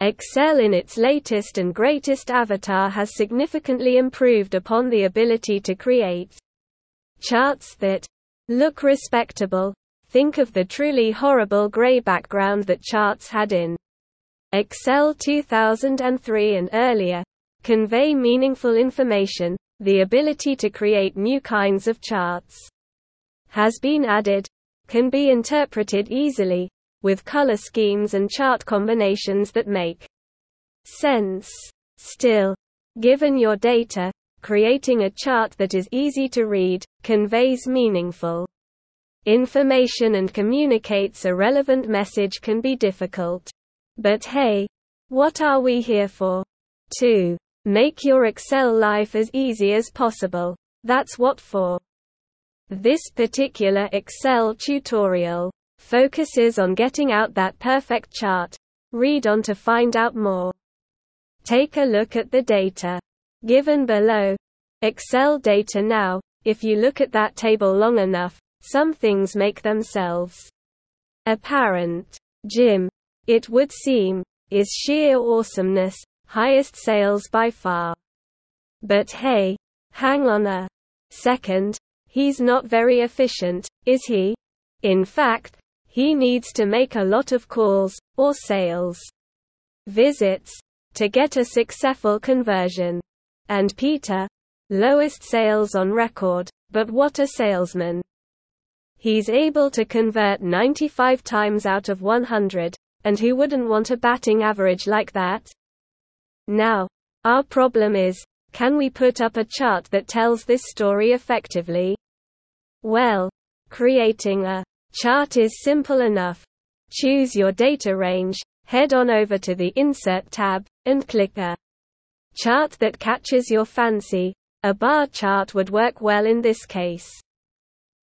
Excel in its latest and greatest avatar has significantly improved upon the ability to create charts that look respectable. Think of the truly horrible gray background that charts had in Excel 2003 and earlier. Convey meaningful information, the ability to create new kinds of charts has been added, can be interpreted easily, with color schemes and chart combinations that make sense. Still, given your data, creating a chart that is easy to read, conveys meaningful information and communicates a relevant message can be difficult. But hey, what are we here for? To Make your Excel life as easy as possible. That's what for. This particular Excel tutorial focuses on getting out that perfect chart. Read on to find out more. Take a look at the data given below. Excel data now, if you look at that table long enough, some things make themselves apparent. Jim, it would seem, is sheer awesomeness, highest sales by far. But hey, hang on a second, he's not very efficient, is he? In fact, he needs to make a lot of calls, or sales visits, to get a successful conversion. And Peter, lowest sales on record, but what a salesman. He's able to convert 95 times out of 100, and who wouldn't want a batting average like that? Now, our problem is, can we put up a chart that tells this story effectively? Well, creating a chart is simple enough. Choose your data range, head on over to the Insert tab, and click a chart that catches your fancy. A bar chart would work well in this case.